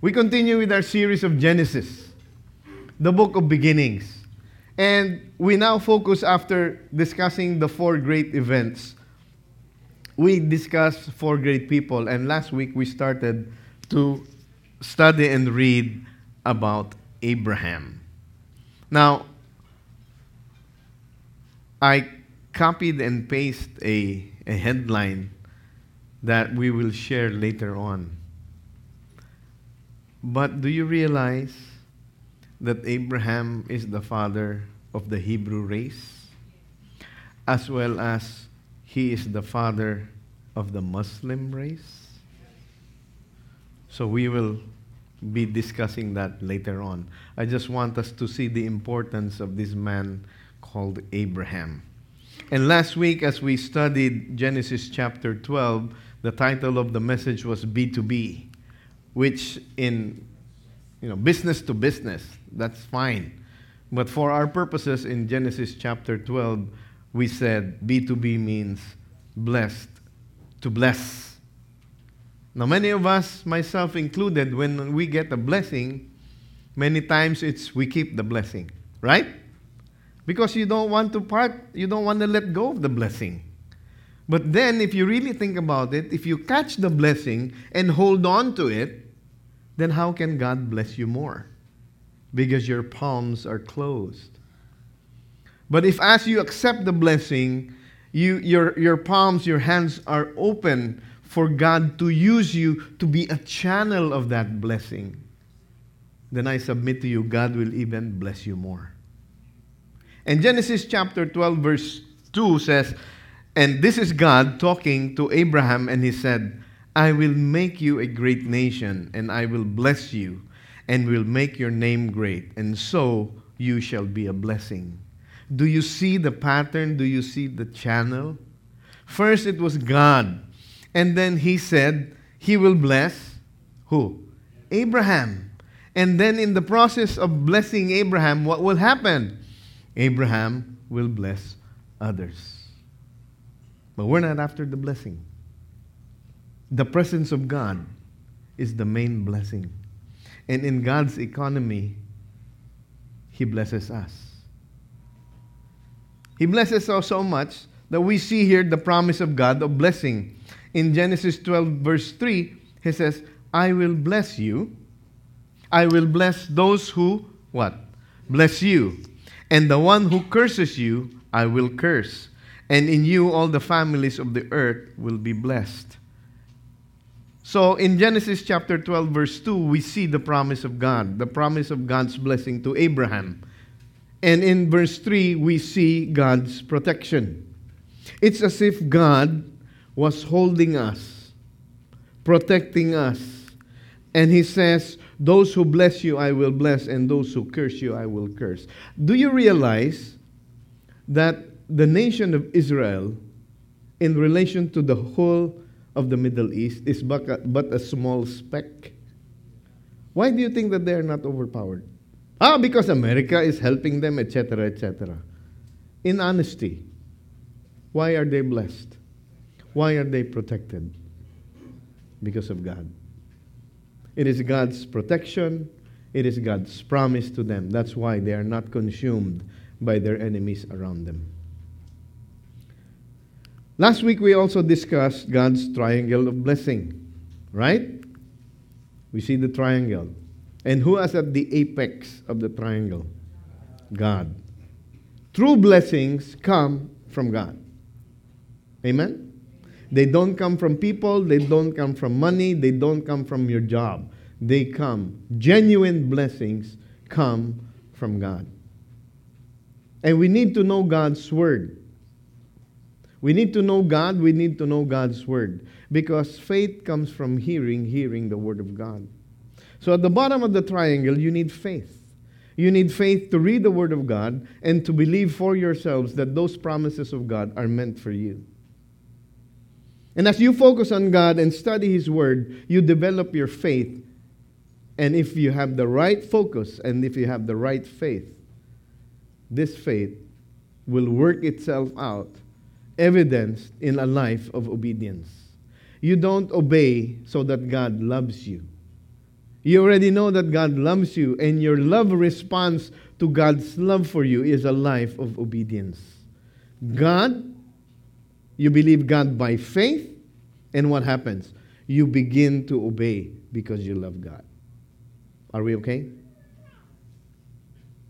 We continue with our series of Genesis, the book of beginnings. And we now focus after discussing the four great events. We discussed four great people, and last week we started to study and read about Abraham. Now, I copied and pasted a, a headline that we will share later on. But do you realize that Abraham is the father of the Hebrew race, as well as he is the father of the Muslim race? So we will be discussing that later on. I just want us to see the importance of this man called Abraham. And last week, as we studied Genesis chapter 12, the title of the message was B2B, which in you know, business to business, that's fine. But for our purposes in Genesis chapter 12, we said B2B means blessed to bless. Now, many of us, myself included, when we get a blessing, many times it's we keep the blessing, right? Because you don't want to part, you don't want to let go of the blessing. But then, if you really think about it, if you catch the blessing and hold on to it, then how can God bless you more? Because your palms are closed. But if as you accept the blessing, you, your, your palms, your hands are open for God to use you to be a channel of that blessing, then I submit to you, God will even bless you more. And Genesis chapter 12, verse 2 says, And this is God talking to Abraham, and he said, I will make you a great nation, and I will bless you, and will make your name great, and so you shall be a blessing. Do you see the pattern? Do you see the channel? First, it was God. And then he said, He will bless who? Abraham. And then, in the process of blessing Abraham, what will happen? Abraham will bless others. But we're not after the blessing. The presence of God is the main blessing. And in God's economy, He blesses us. He blesses us so much that we see here the promise of God of blessing. In Genesis 12, verse 3, He says, I will bless you. I will bless those who, what? Bless you. And the one who curses you, I will curse. And in you, all the families of the earth will be blessed. So in Genesis chapter 12, verse 2, we see the promise of God, the promise of God's blessing to Abraham. And in verse 3, we see God's protection. It's as if God was holding us, protecting us. And He says, Those who bless you, I will bless, and those who curse you, I will curse. Do you realize that the nation of Israel, in relation to the whole of the Middle East is but a, but a small speck. Why do you think that they are not overpowered? Ah, because America is helping them, etc., etc. In honesty, why are they blessed? Why are they protected? Because of God. It is God's protection, it is God's promise to them. That's why they are not consumed by their enemies around them. Last week we also discussed God's triangle of blessing, right? We see the triangle. And who is at the apex of the triangle? God. True blessings come from God. Amen? They don't come from people, they don't come from money, they don't come from your job. They come, genuine blessings come from God. And we need to know God's word. We need to know God, we need to know God's Word. Because faith comes from hearing, hearing the Word of God. So at the bottom of the triangle, you need faith. You need faith to read the Word of God and to believe for yourselves that those promises of God are meant for you. And as you focus on God and study His Word, you develop your faith. And if you have the right focus and if you have the right faith, this faith will work itself out evidenced in a life of obedience. You don't obey so that God loves you. You already know that God loves you, and your love response to God's love for you is a life of obedience. God, you believe God by faith, and what happens? You begin to obey because you love God. Are we okay?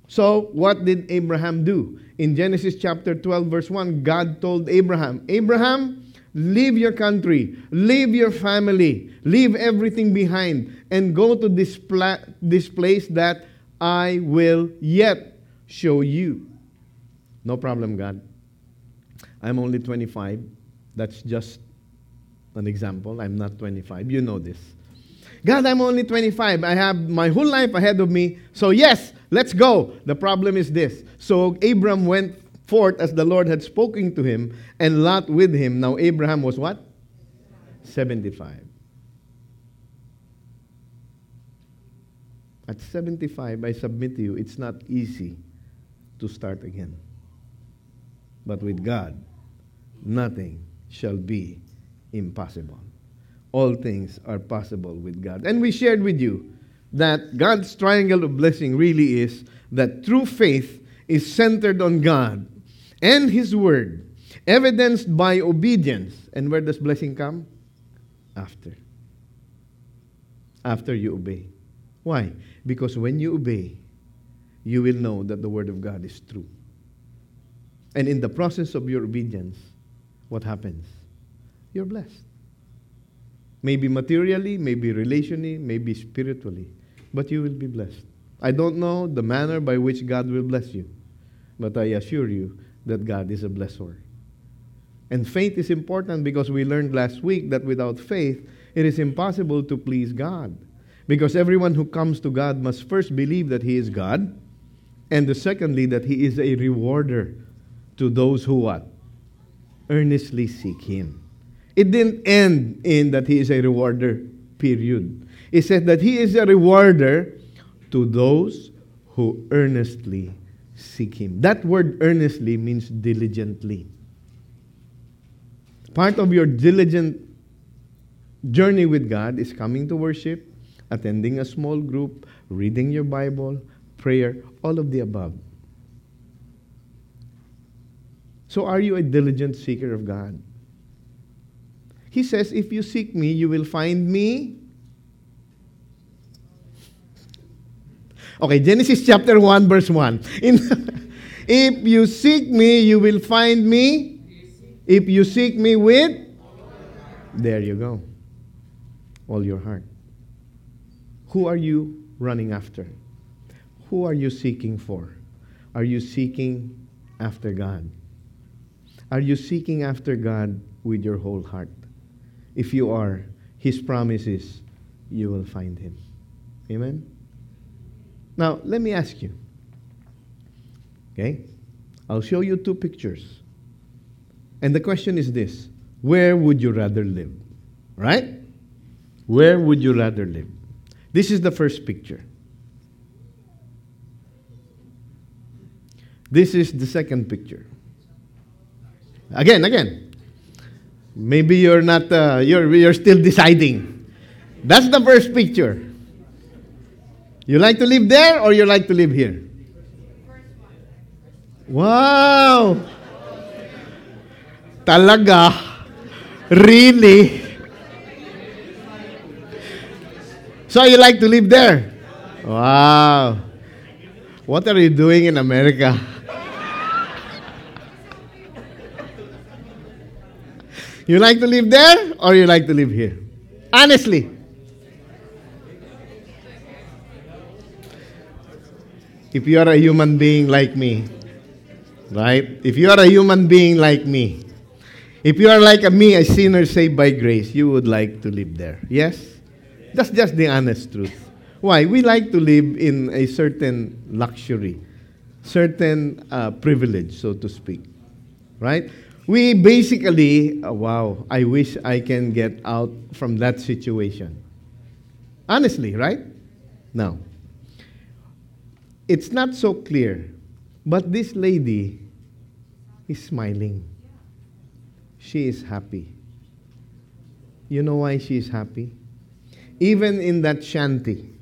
So, what did Abraham do? In Genesis chapter 12, verse 1, God told Abraham, Abraham, leave your country, leave your family, leave everything behind, and go to this, pla- this place that I will yet show you. No problem, God. I'm only 25. That's just an example. I'm not 25. You know this. God, I'm only 25. I have my whole life ahead of me. So, yes, let's go. The problem is this. So, Abram went forth as the Lord had spoken to him, and Lot with him. Now, Abraham was what? 75. At 75, I submit to you, it's not easy to start again. But with God, nothing shall be impossible. All things are possible with God. And we shared with you that God's triangle of blessing really is that true faith is centered on God and His Word, evidenced by obedience. And where does blessing come? After. After you obey. Why? Because when you obey, you will know that the Word of God is true. And in the process of your obedience, what happens? You're blessed. Maybe materially, maybe relationally, maybe spiritually, but you will be blessed. I don't know the manner by which God will bless you, but I assure you that God is a blesser. And faith is important because we learned last week that without faith, it is impossible to please God. Because everyone who comes to God must first believe that He is God, and secondly, that He is a rewarder to those who what? Earnestly seek Him. It didn't end in that He is a rewarder, period. It said that He is a rewarder to those who earnestly seek Him. That word earnestly means diligently. Part of your diligent journey with God is coming to worship, attending a small group, reading your Bible, prayer, all of the above. So, are you a diligent seeker of God? He says, If you seek me, you will find me. Okay, Genesis chapter 1, verse 1. In, if you seek me, you will find me. If you seek me with, there you go. All your heart. Who are you running after? Who are you seeking for? Are you seeking after God? Are you seeking after God with your whole heart? If you are, His promises, you will find Him. Amen? Now, let me ask you. Okay? I'll show you two pictures. And the question is this Where would you rather live? Right? Where would you rather live? This is the first picture. This is the second picture. Again, again. Maybe you're not, uh, you're, you're still deciding. That's the first picture. You like to live there or you like to live here? Wow! Talaga? Really? So you like to live there? Wow. What are you doing in America? you like to live there or you like to live here? Honestly. If you are a human being like me, right? If you are a human being like me, if you are like me, a sinner saved by grace, you would like to live there. Yes? That's just the honest truth. Why? We like to live in a certain luxury, certain uh, privilege, so to speak. Right? We basically, uh, wow, I wish I can get out from that situation. Honestly, right? Now, it's not so clear, but this lady is smiling. She is happy. You know why she is happy? Even in that shanty,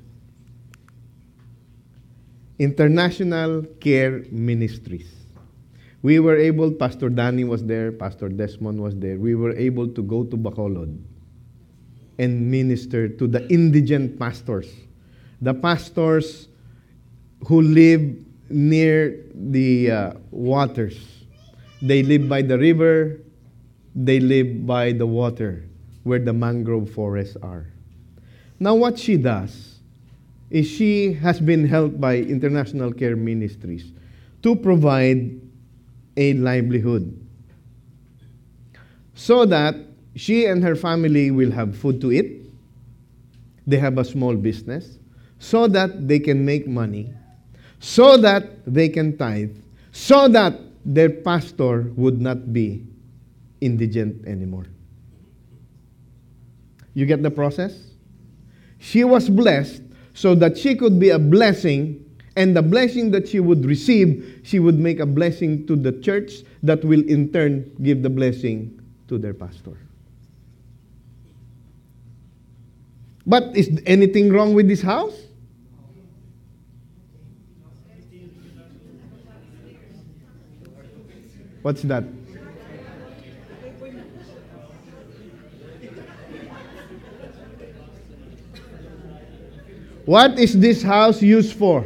International Care Ministries. We were able, Pastor Danny was there, Pastor Desmond was there. We were able to go to Bacolod and minister to the indigent pastors. The pastors who live near the uh, waters. They live by the river, they live by the water where the mangrove forests are. Now, what she does is she has been helped by International Care Ministries to provide a livelihood so that she and her family will have food to eat. They have a small business so that they can make money, so that they can tithe, so that their pastor would not be indigent anymore. You get the process? She was blessed so that she could be a blessing, and the blessing that she would receive, she would make a blessing to the church that will in turn give the blessing to their pastor. But is anything wrong with this house? What's that? What is this house used for?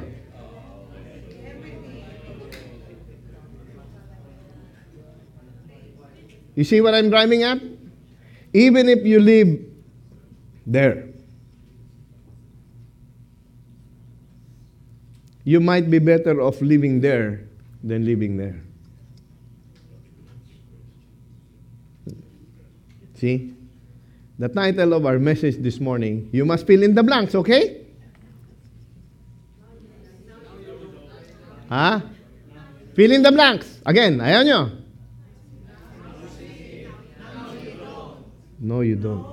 You see what I'm driving at? Even if you live there, you might be better off living there than living there. See? The title of our message this morning, you must fill in the blanks, okay? Ha? Fill in the blanks. Again, ayaw nyo? No, you don't.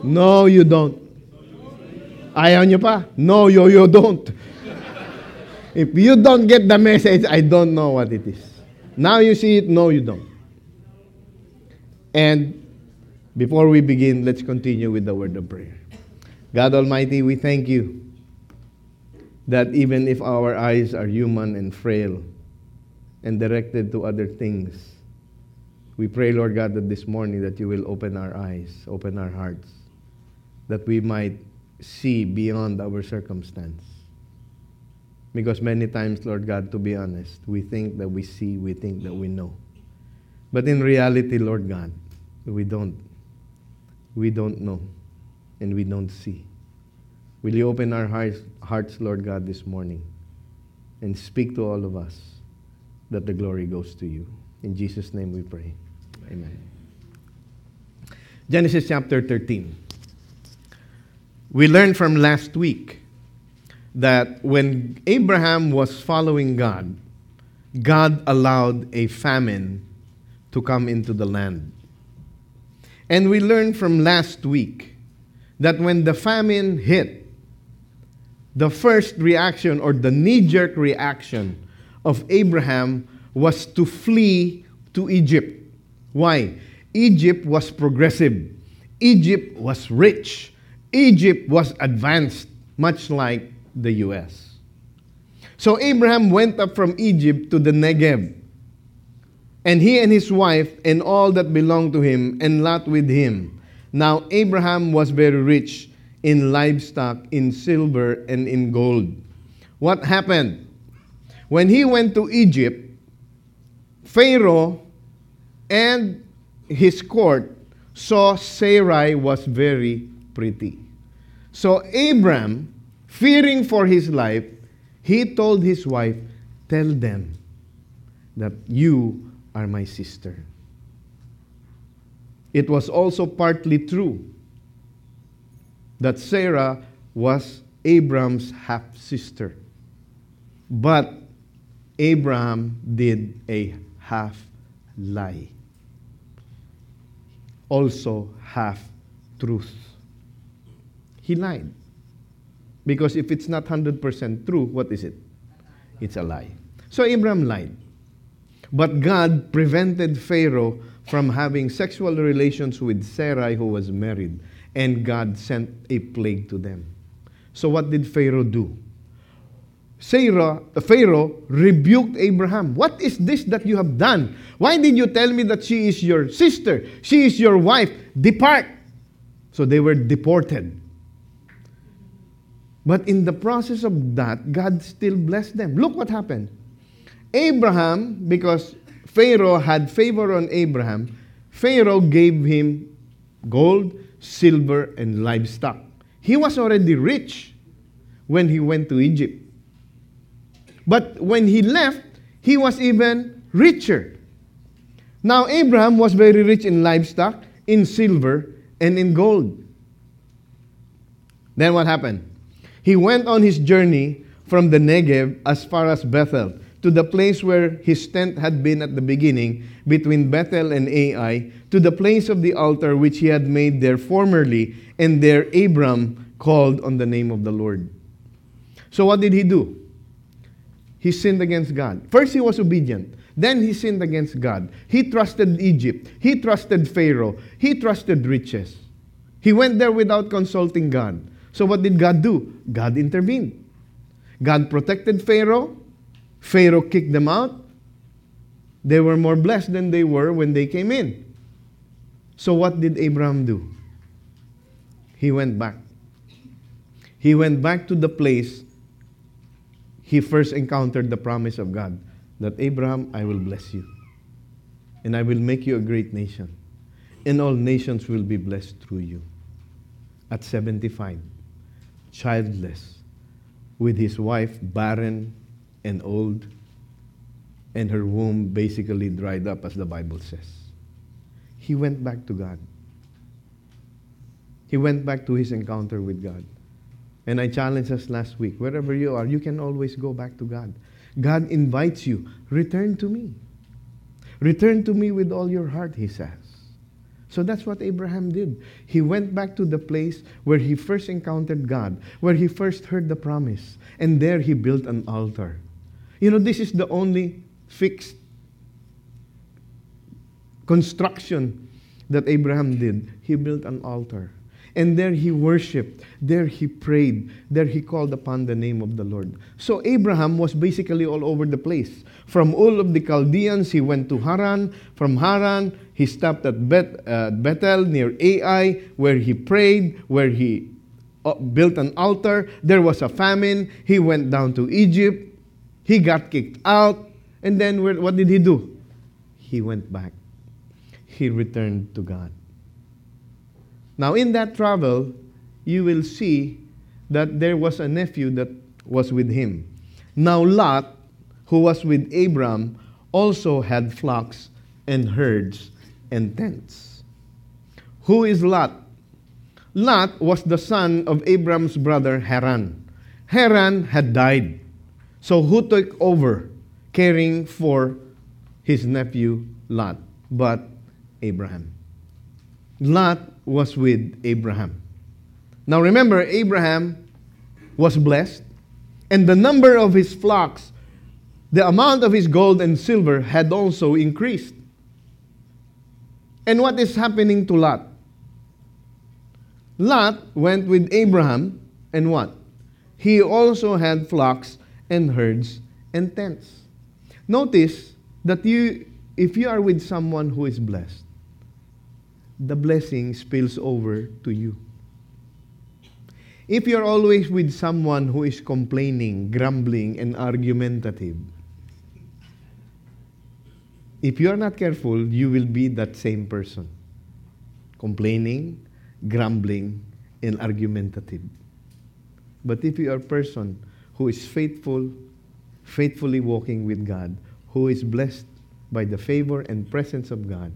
No, you don't. Ayaw nyo pa? No, you, you don't. If you don't get the message, I don't know what it is. Now you see it, no, you don't. And before we begin, let's continue with the word of prayer. God Almighty, we thank you that even if our eyes are human and frail and directed to other things, we pray, Lord God, that this morning that you will open our eyes, open our hearts, that we might see beyond our circumstance. Because many times, Lord God, to be honest, we think that we see, we think that we know. But in reality, Lord God, we don't. We don't know and we don't see. Will you open our hearts, hearts, Lord God, this morning and speak to all of us that the glory goes to you. In Jesus' name we pray. Amen. Genesis chapter 13. We learned from last week that when Abraham was following God, God allowed a famine to come into the land. And we learned from last week that when the famine hit, the first reaction or the knee jerk reaction of Abraham was to flee to Egypt. Why? Egypt was progressive, Egypt was rich, Egypt was advanced, much like the U.S. So Abraham went up from Egypt to the Negev. And he and his wife and all that belonged to him, and Lot with him. Now Abraham was very rich in livestock, in silver, and in gold. What happened? When he went to Egypt, Pharaoh and his court saw Sarai was very pretty. So Abram, fearing for his life, he told his wife, Tell them that you are my sister. It was also partly true that Sarah was Abram's half sister. But Abraham did a half lie, also half truth. He lied. Because if it's not 100% true, what is it? It's a lie. So Abraham lied. But God prevented Pharaoh from having sexual relations with Sarai, who was married. and God sent a plague to them. So, what did Pharaoh do? Pharaoh, Pharaoh rebuked Abraham. What is this that you have done? Why did you tell me that she is your sister? She is your wife. Depart. So they were deported. But in the process of that, God still blessed them. Look what happened. Abraham, because Pharaoh had favor on Abraham, Pharaoh gave him gold, silver, and livestock. He was already rich when he went to Egypt. But when he left, he was even richer. Now, Abraham was very rich in livestock, in silver, and in gold. Then what happened? He went on his journey from the Negev as far as Bethel, to the place where his tent had been at the beginning, between Bethel and Ai, to the place of the altar which he had made there formerly, and there Abram called on the name of the Lord. So what did he do? He sinned against God. First, he was obedient. Then he sinned against God. He trusted Egypt. He trusted Pharaoh. He trusted riches. He went there without consulting God. So what did God do? God intervened. God protected Pharaoh. Pharaoh kicked them out. They were more blessed than they were when they came in. So what did Abraham do? He went back. He went back to the place he first encountered the promise of God that Abraham, I will bless you, and I will make you a great nation, and all nations will be blessed through you. At 75, childless, with his wife barren and old, and her womb basically dried up, as the Bible says. He went back to God. He went back to his encounter with God. And I challenged us last week wherever you are, you can always go back to God. God invites you, return to me. Return to me with all your heart, he says. So that's what Abraham did. He went back to the place where he first encountered God, where he first heard the promise, and there he built an altar. You know, this is the only fixed construction that Abraham did. He built an altar. And there he worshiped, there he prayed, there he called upon the name of the Lord. So Abraham was basically all over the place. From Ur of the Chaldeans, he went to Haran. From Haran, he stopped at Bet, uh, Bethel near Ai, where he prayed, where he uh, built an altar. There was a famine. He went down to Egypt. He got kicked out. And then where, what did he do? He went back. He returned to God. Now, in that travel, you will see that there was a nephew that was with him. Now, Lot, who was with Abram, also had flocks and herds and tents. Who is Lot? Lot was the son of Abram's brother Haran. Haran had died. So, who took over caring for his nephew Lot but Abraham? Lot was with Abraham. Now remember, Abraham was blessed, and the number of his flocks, the amount of his gold and silver had also increased. And what is happening to Lot? Lot went with Abraham, and what? He also had flocks and herds and tents. Notice that you, if you are with someone who is blessed, the blessing spills over to you. If you're always with someone who is complaining, grumbling, and argumentative, if you're not careful, you will be that same person. Complaining, grumbling, and argumentative. But if you are a person who is faithful, faithfully walking with God, who is blessed by the favor and presence of God,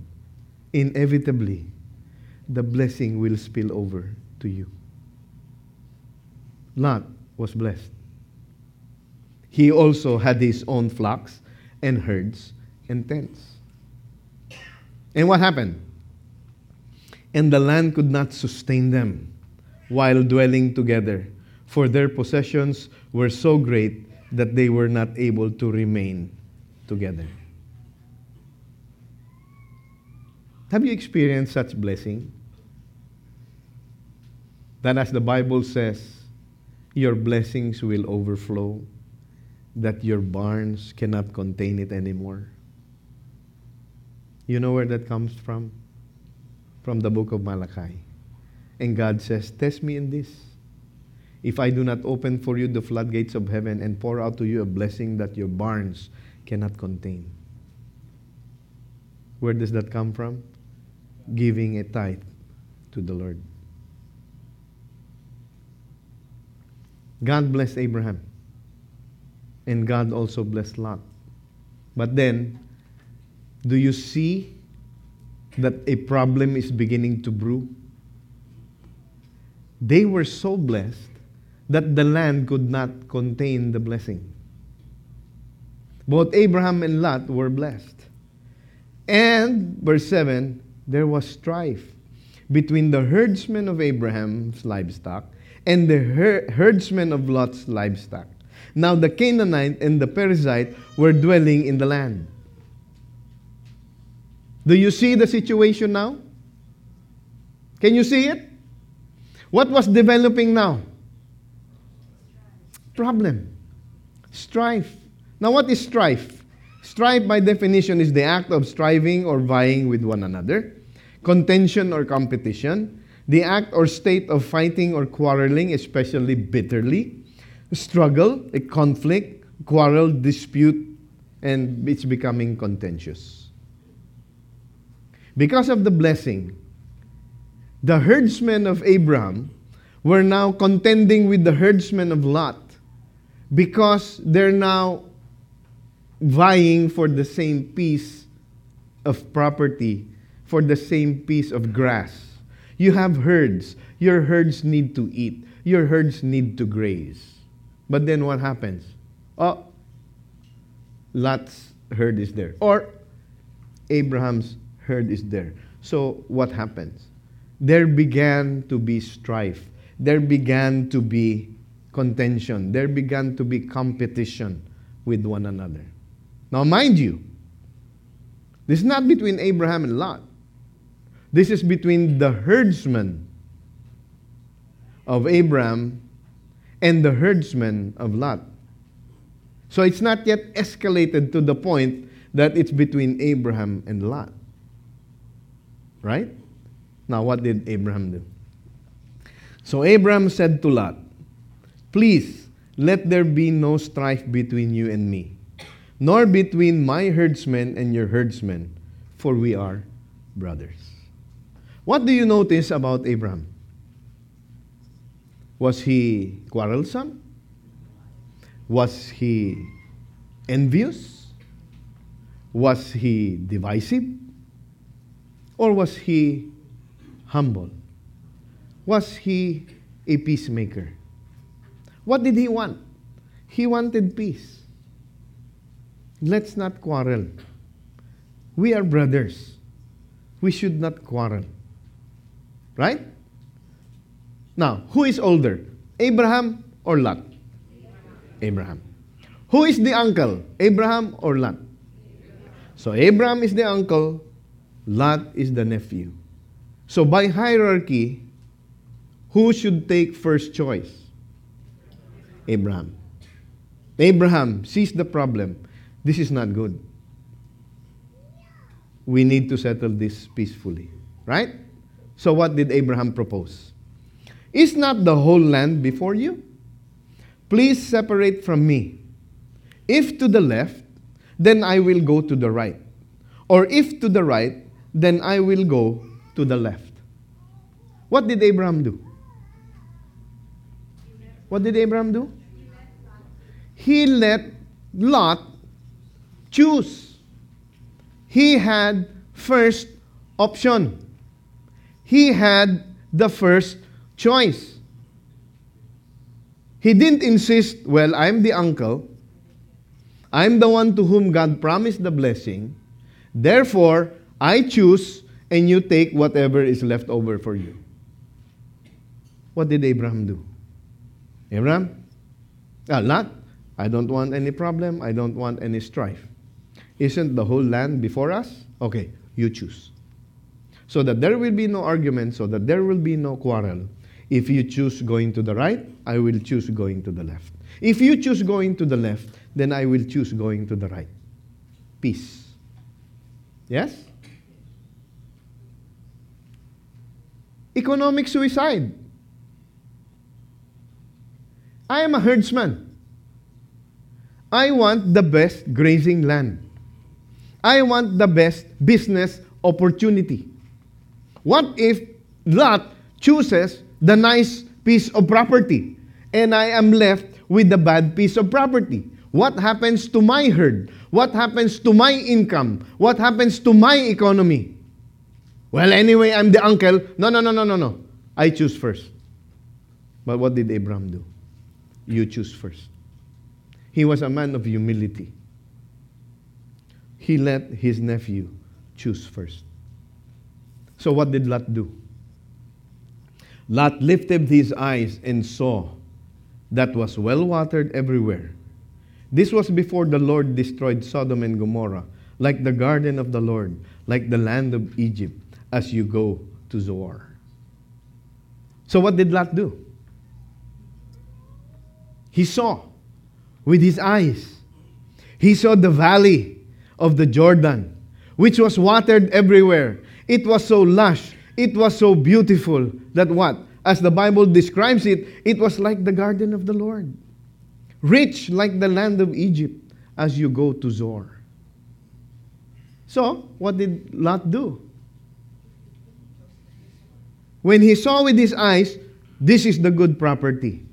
inevitably the blessing will spill over to you. Lot was blessed. He also had his own flocks and herds and tents. And what happened? And the land could not sustain them while dwelling together, for their possessions were so great that they were not able to remain together. Have you experienced such blessing? That as the Bible says, your blessings will overflow, that your barns cannot contain it anymore. You know where that comes from? From the book of Malachi. And God says, Test me in this. If I do not open for you the floodgates of heaven and pour out to you a blessing that your barns cannot contain. Where does that come from? Giving a tithe to the Lord. God blessed Abraham. And God also blessed Lot. But then, do you see that a problem is beginning to brew? They were so blessed that the land could not contain the blessing. Both Abraham and Lot were blessed. And, verse 7, there was strife between the herdsmen of Abraham's livestock and the her- herdsmen of Lot's livestock. Now the Canaanite and the Perizzite were dwelling in the land. Do you see the situation now? Can you see it? What was developing now? Problem. Strife. Now, what is strife? Strife, by definition, is the act of striving or vying with one another, contention or competition, the act or state of fighting or quarreling, especially bitterly, struggle, a conflict, quarrel, dispute, and it's becoming contentious. Because of the blessing, the herdsmen of Abraham were now contending with the herdsmen of Lot because they're now vying for the same piece of property, for the same piece of grass. You have herds. Your herds need to eat. Your herds need to graze. But then what happens? Oh, Lot's herd is there. Or Abraham's herd is there. So what happens? There began to be strife. There began to be contention. There began to be competition with one another. Now, mind you, this is not between Abraham and Lot. This is between the herdsman of Abraham and the herdsman of Lot. So it's not yet escalated to the point that it's between Abraham and Lot. Right? Now, what did Abraham do? So Abraham said to Lot, Please, let there be no strife between you and me, nor between my herdsmen and your herdsmen, for we are brothers. What do you notice about Abraham? Was he quarrelsome? Was he envious? Was he divisive? Or was he humble? Was he a peacemaker? What did he want? He wanted peace. Let's not quarrel. We are brothers. We should not quarrel. Right? Now, who is older? Abraham or Lot? Abraham. Who is the uncle? Abraham or Lot? So Abraham is the uncle, Lot is the nephew. So by hierarchy, who should take first choice? Abraham. Abraham sees the problem. This is not good. We need to settle this peacefully. Right? So what did Abraham propose? Is not the whole land before you? Please separate from me. If to the left, then I will go to the right. Or if to the right, then I will go to the left. What did Abraham do? What did Abraham do? He let Lot choose. He had first option. He had the first choice. He didn't insist, well, I'm the uncle. I'm the one to whom God promised the blessing. Therefore, I choose and you take whatever is left over for you. What did Abraham do? Abraham? Ah, Lot, I don't want any problem. I don't want any strife. Isn't the whole land before us? Okay, you choose. So that there will be no argument, so that there will be no quarrel. If you choose going to the right, I will choose going to the left. If you choose going to the left, then I will choose going to the right. Peace. Yes? Economic suicide. I am a herdsman. I want the best grazing land. I want the best business opportunity. What if Lot chooses the nice piece of property and I am left with the bad piece of property? What happens to my herd? What happens to my income? What happens to my economy? Well, anyway, I'm the uncle. No, no, no, no, no, no. I choose first. But what did Abraham do? You choose first. He was a man of humility he let his nephew choose first. So, what did Lot do? Lot lifted his eyes and saw that was well watered everywhere. This was before the Lord destroyed Sodom and Gomorrah, like the garden of the Lord, like the land of Egypt, as you go to Zoar. So, what did Lot do? He saw with his eyes. He saw the valley of the Jordan, which was watered everywhere. It was so lush, it was so beautiful that what? As the Bible describes it, it was like the garden of the Lord, rich like the land of Egypt as you go to Zoar. So, what did Lot do? When he saw with his eyes, this is the good property.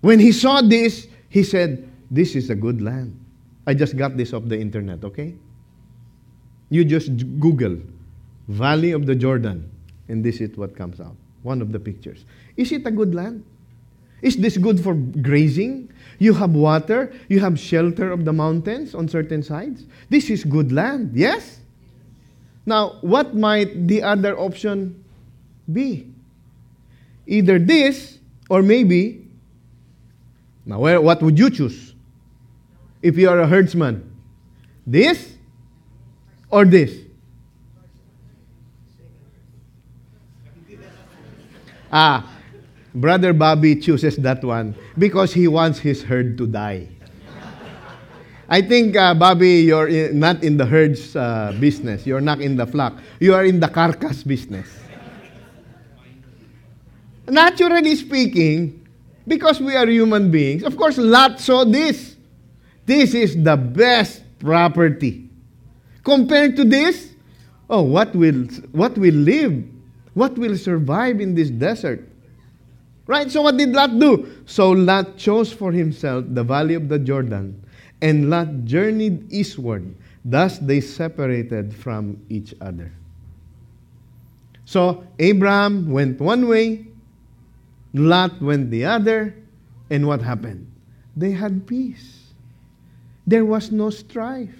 When he saw this, he said, This is a good land. I just got this off the internet, okay? You just Google Valley of the Jordan, and this is what comes out. One of the pictures. Is it a good land? Is this good for grazing? You have water, you have shelter of the mountains on certain sides. This is good land, yes? Now, what might the other option be? Either this or maybe, now where, what would you choose? if you are a herdsman? This or this? Ah, Brother Bobby chooses that one because he wants his herd to die. I think, uh, Bobby, you're in, not in the herds uh, business. You're not in the flock. You are in the carcass business. Naturally speaking, because we are human beings, of course, Lot saw this. This is the best property. Compared to this, oh, what will, what will live? What will survive in this desert? Right? So what did Lot do? So Lot chose for himself the valley of the Jordan, and Lot journeyed eastward. Thus they separated from each other. So Abraham went one way, Lot went the other, and what happened? They had peace. There was no strife.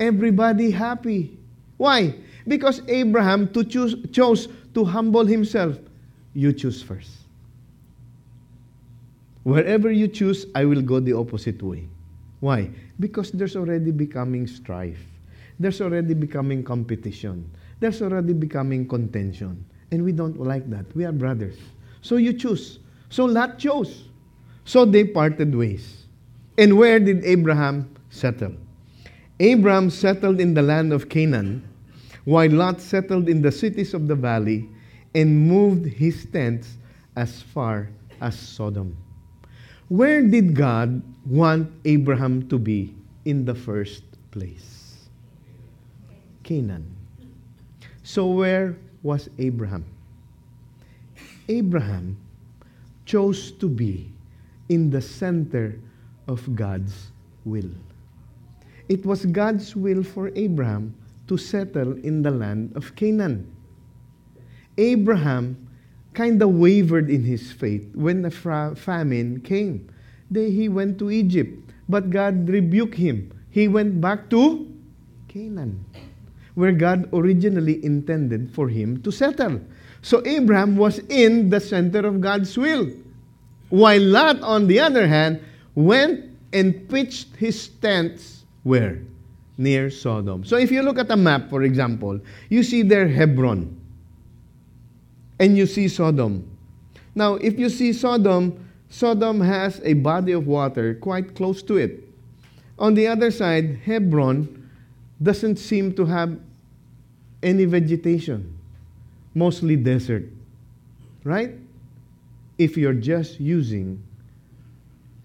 Everybody happy. Why? Because Abraham to choose, chose to humble himself. You choose first. Wherever you choose, I will go the opposite way. Why? Because there's already becoming strife. There's already becoming competition. There's already becoming contention. And we don't like that. We are brothers. So you choose. So Lot chose. So they parted ways. And where did Abraham settle? Abraham settled in the land of Canaan, while Lot settled in the cities of the valley and moved his tents as far as Sodom. Where did God want Abraham to be in the first place? Canaan. So, where was Abraham? Abraham chose to be in the center of God's will. It was God's will for Abraham to settle in the land of Canaan. Abraham kind of wavered in his faith when the famine came. Then he went to Egypt, but God rebuked him. He went back to Canaan, where God originally intended for him to settle. So Abraham was in the center of God's will. While Lot, on the other hand, went and pitched his tents where? Near Sodom. So if you look at a map, for example, you see there Hebron. and you see Sodom. Now, if you see Sodom, Sodom has a body of water quite close to it. On the other side, Hebron doesn't seem to have any vegetation, mostly desert. Right? If you're just using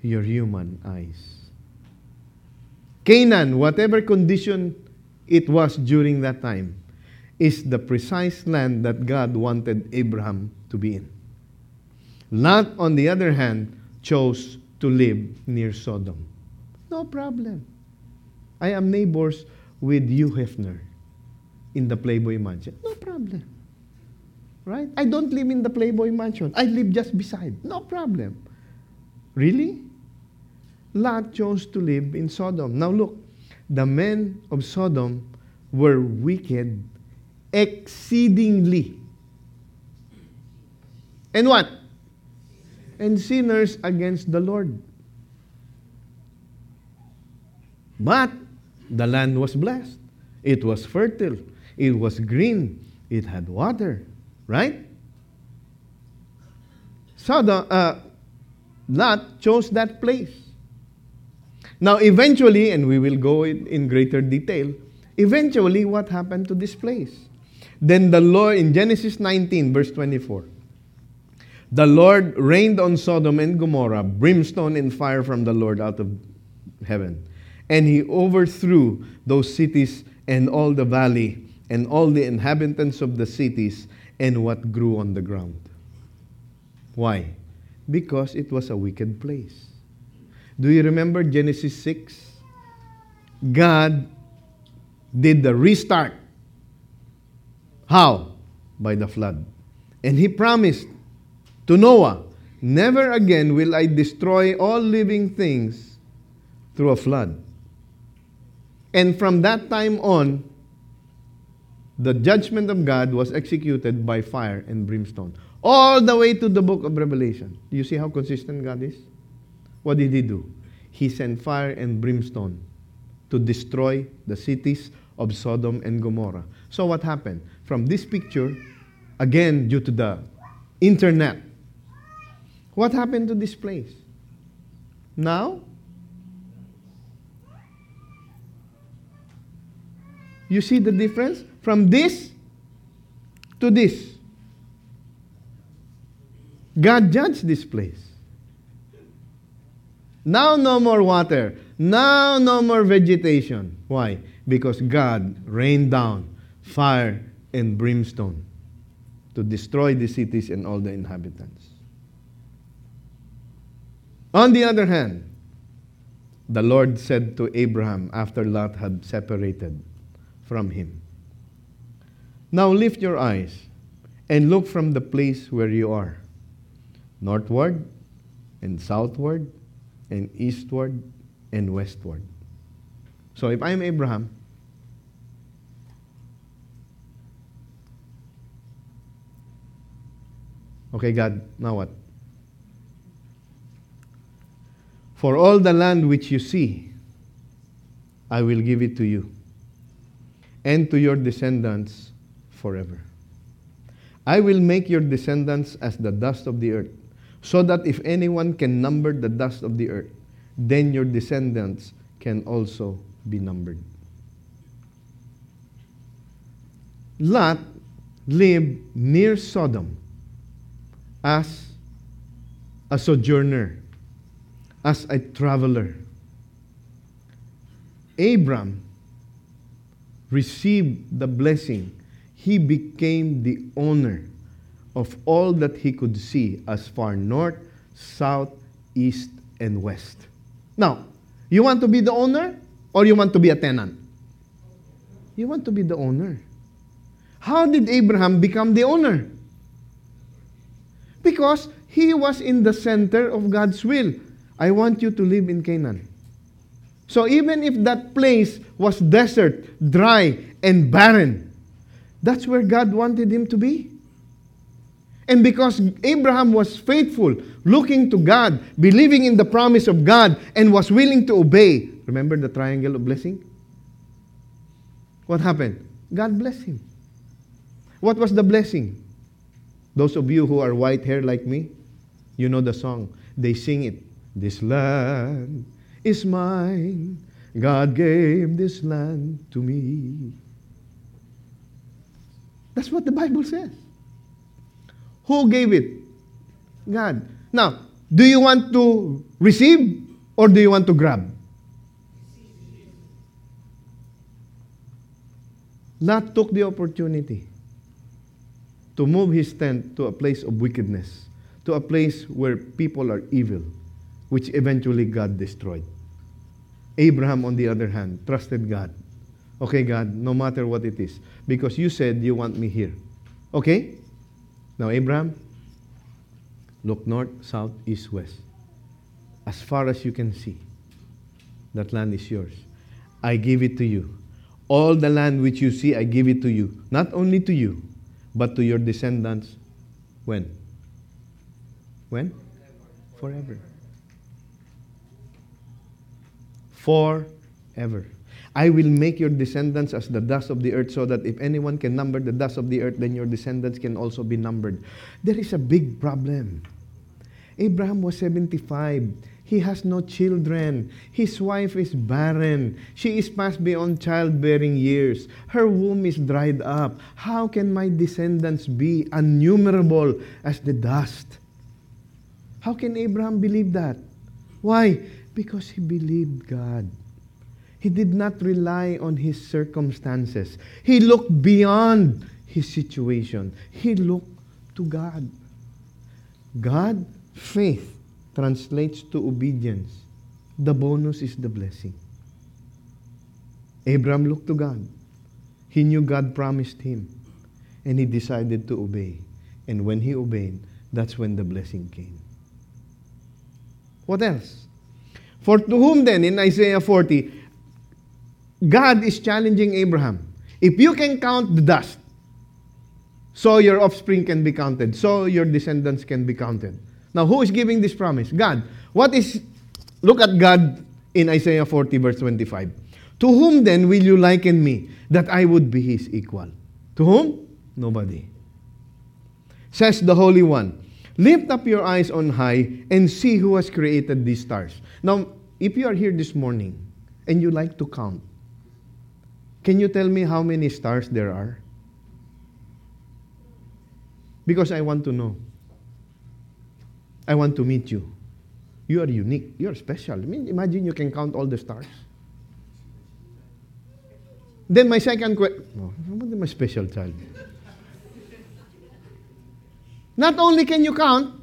your human eyes. Canaan, whatever condition it was during that time, is the precise land that God wanted Abraham to be in. Lot, on the other hand, chose to live near Sodom. No problem. I am neighbors with Hugh Hefner in the Playboy Mansion. No problem. Right? I don't live in the Playboy Mansion. I live just beside. No problem. Really? Lot chose to live in Sodom. Now look, the men of Sodom were wicked exceedingly. And what? And sinners against the Lord. But the land was blessed. It was fertile. It was green. It had water. Right? Sodom, uh, Lot chose that place. Now, eventually, and we will go in, in greater detail, eventually, what happened to this place? Then the Lord, in Genesis 19, verse 24, the Lord rained on Sodom and Gomorrah brimstone and fire from the Lord out of heaven. And he overthrew those cities and all the valley and all the inhabitants of the cities and what grew on the ground. Why? Because it was a wicked place. Do you remember Genesis 6? God did the restart. How? By the flood. And he promised to Noah, Never again will I destroy all living things through a flood. And from that time on, the judgment of God was executed by fire and brimstone. All the way to the book of Revelation. Do you see how consistent God is? What did he do? He sent fire and brimstone to destroy the cities of Sodom and Gomorrah. So what happened? From this picture, again due to the internet, what happened to this place? Now, you see the difference from this to this. God judged this place. Now no more water. Now no more vegetation. Why? Because God rained down fire and brimstone to destroy the cities and all the inhabitants. On the other hand, the Lord said to Abraham after Lot had separated from him, Now lift your eyes and look from the place where you are, northward and southward and eastward and westward. So if I'm Abraham, okay, God, now what? For all the land which you see, I will give it to you and to your descendants forever. I will make your descendants as the dust of the earth, so that if anyone can number the dust of the earth, then your descendants can also be numbered. Lot lived near Sodom as a sojourner as a traveler. Abram received the blessing. He became the owner of all that he could see as far north, south, east, and west. Now, you want to be the owner or you want to be a tenant? You want to be the owner. How did Abraham become the owner? Because he was in the center of God's will. I want you to live in Canaan. So even if that place was desert, dry, and barren, that's where God wanted him to be. And because Abraham was faithful, looking to God, believing in the promise of God, and was willing to obey, remember the triangle of blessing? What happened? God blessed him. What was the blessing? Those of you who are white hair like me, you know the song. They sing it. This land is mine. God gave this land to me. That's what the Bible says. Who gave it? God. Now, do you want to receive or do you want to grab? Lot took the opportunity to move his tent to a place of wickedness, to a place where people are evil, which eventually God destroyed. Abraham, on the other hand, trusted God. Okay, God, no matter what it is, because you said you want me here. Okay? Now, Abraham, look north, south, east, west. As far as you can see, that land is yours. I give it to you. All the land which you see, I give it to you. Not only to you, but to your descendants. When? When? Forever. Forever. I will make your descendants as the dust of the earth, so that if anyone can number the dust of the earth, then your descendants can also be numbered. There is a big problem. Abraham was 75. He has no children. His wife is barren. She is past beyond childbearing years. Her womb is dried up. How can my descendants be innumerable as the dust? How can Abraham believe that? Why? Because he believed God. He did not rely on his circumstances. He looked beyond his situation. He looked to God. God, faith, translates to obedience. The bonus is the blessing. Abraham looked to God. He knew God promised him. And he decided to obey. And when he obeyed, that's when the blessing came. What else? For to whom then, in Isaiah 40, God is challenging Abraham. If you can count the dust, so your offspring can be counted, so your descendants can be counted. Now, who is giving this promise? God. What is, look at God in Isaiah 40, verse 25. To whom then will you liken me that I would be his equal? To whom? Nobody. Says the Holy One, Lift up your eyes on high and see who has created these stars. Now, if you are here this morning and you like to count, can you tell me how many stars there are? Because I want to know. I want to meet you. You are unique. You are special. I mean, imagine you can count all the stars. Then my second question, oh, what my special child? Not only can you count,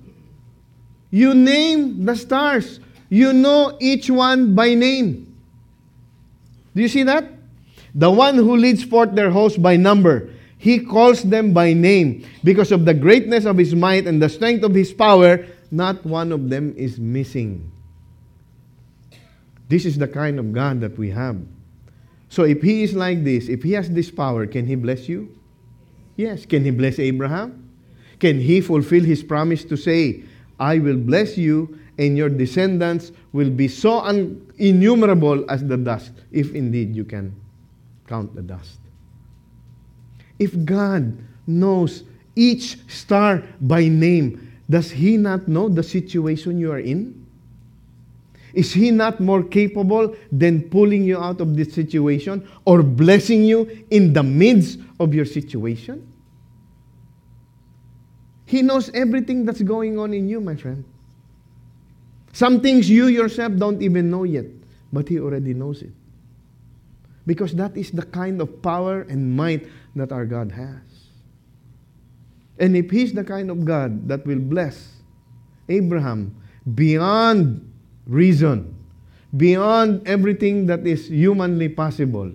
you name the stars. You know each one by name. Do you see that? The one who leads forth their host by number. He calls them by name. Because of the greatness of his might and the strength of his power, not one of them is missing. This is the kind of God that we have. So if he is like this, if he has this power, can he bless you? Yes. Can he bless Abraham? Can he fulfill his promise to say, I will bless you and your descendants will be so un- innumerable as the dust, if indeed you can count the dust. If God knows each star by name, does he not know the situation you are in? Is he not more capable than pulling you out of this situation or blessing you in the midst of your situation? He knows everything that's going on in you, my friend. Some things you yourself don't even know yet, but He already knows it. Because that is the kind of power and might that our God has. And if He's the kind of God that will bless Abraham beyond reason, beyond everything that is humanly possible,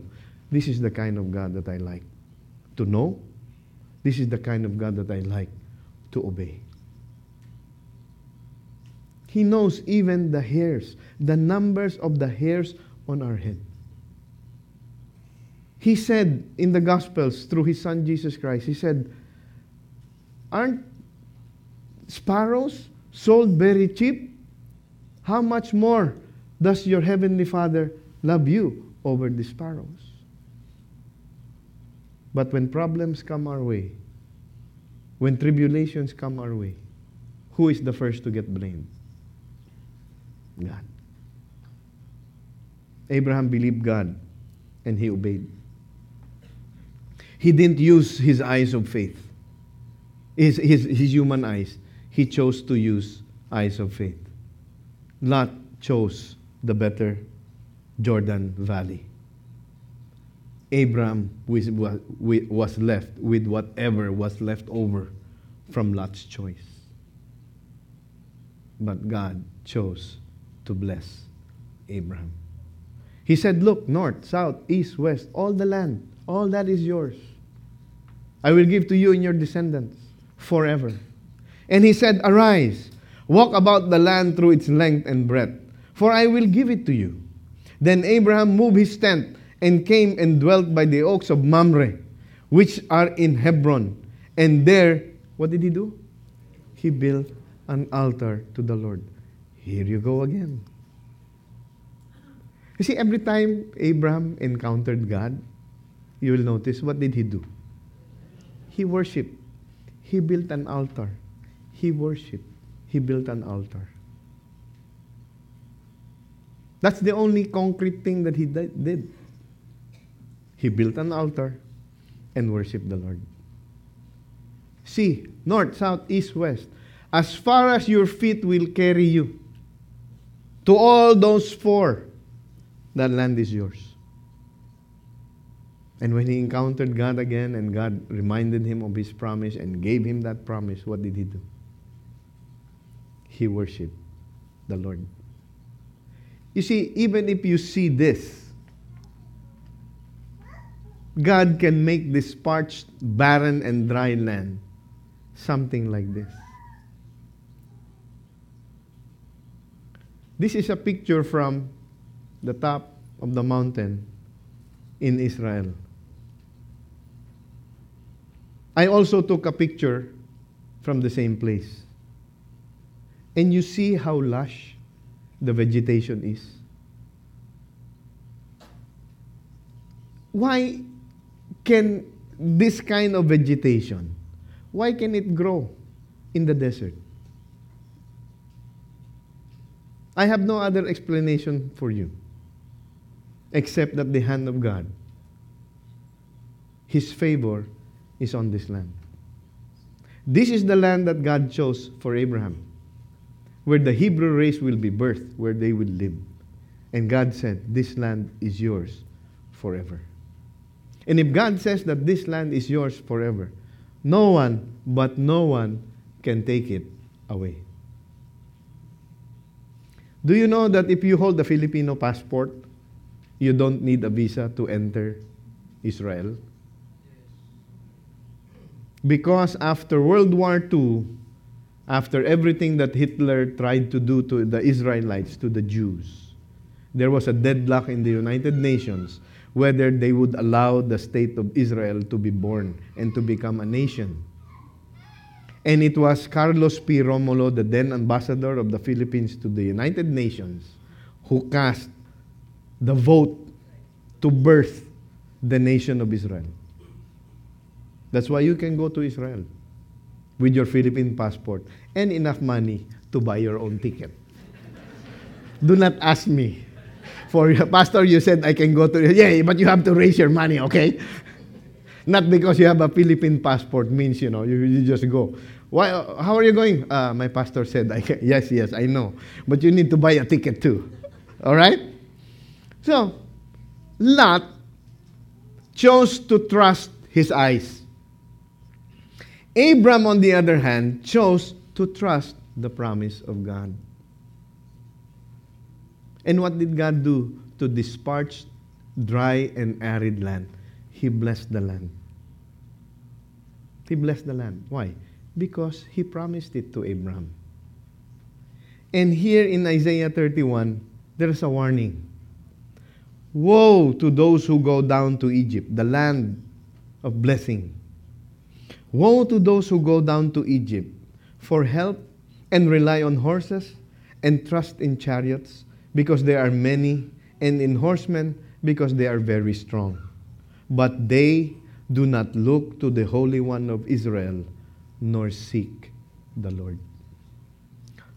this is the kind of God that I like to know. This is the kind of God that I like to obey. He knows even the hairs, the numbers of the hairs on our head. He said in the Gospels through His Son Jesus Christ, He said, Aren't sparrows sold very cheap? How much more does your heavenly Father love you over the sparrows? But when problems come our way, when tribulations come our way, who is the first to get blamed? God. Abraham believed God and he obeyed. He didn't use his eyes of faith, his, his, his human eyes. He chose to use eyes of faith. Lot chose the better Jordan Valley. Abraham was left with whatever was left over from Lot's choice. But God chose to bless Abraham. He said, Look, north, south, east, west, all the land, all that is yours. I will give to you and your descendants forever. And he said, Arise, walk about the land through its length and breadth, for I will give it to you. Then Abraham moved his tent and came and dwelt by the oaks of Mamre, which are in Hebron. And there, what did he do? He built an altar to the Lord. Here you go again. You see, every time Abraham encountered God, you will notice what did he do? He worshiped. He built an altar. He worshiped. He built an altar. That's the only concrete thing that he did. He built an altar and worshiped the Lord. See, north, south, east, west, as far as your feet will carry you, to all those four, that land is yours. And when he encountered God again and God reminded him of his promise and gave him that promise, what did he do? He worshiped the Lord. You see, even if you see this, God can make this parched, barren, and dry land something like this. This is a picture from the top of the mountain in Israel. I also took a picture from the same place. And you see how lush the vegetation is. Why can this kind of vegetation, why can it grow in the desert? I have no other explanation for you except that the hand of God, His favor, is on this land. This is the land that God chose for Abraham where the Hebrew race will be birthed, where they will live. And God said, This land is yours forever. And if God says that this land is yours forever, no one, but no one, can take it away. Do you know that if you hold the Filipino passport, you don't need a visa to enter Israel? Because after World War II, after everything that Hitler tried to do to the Israelites, to the Jews. There was a deadlock in the United Nations whether they would allow the state of Israel to be born and to become a nation. And it was Carlos P. Romulo, the then ambassador of the Philippines to the United Nations, who cast the vote to birth the nation of Israel. That's why you can go to Israel with your Philippine passport and enough money to buy your own ticket. Do not ask me. For your pastor, you said I can go to yeah, but you have to raise your money, okay? Not because you have a Philippine passport means you know you, you just go. Why? How are you going? Uh, my pastor said I can. Yes, yes, I know. But you need to buy a ticket too. All right. So, Lot chose to trust his eyes. Abram, on the other hand, chose to trust the promise of God. And what did God do to this parched, dry, and arid land? He blessed the land. He blessed the land. Why? Because he promised it to Abraham. And here in Isaiah 31, there is a warning. Woe to those who go down to Egypt, the land of blessing Woe to those who go down to Egypt for help and rely on horses and trust in chariots because they are many, and in horsemen because they are very strong. But they do not look to the Holy One of Israel, nor seek the Lord.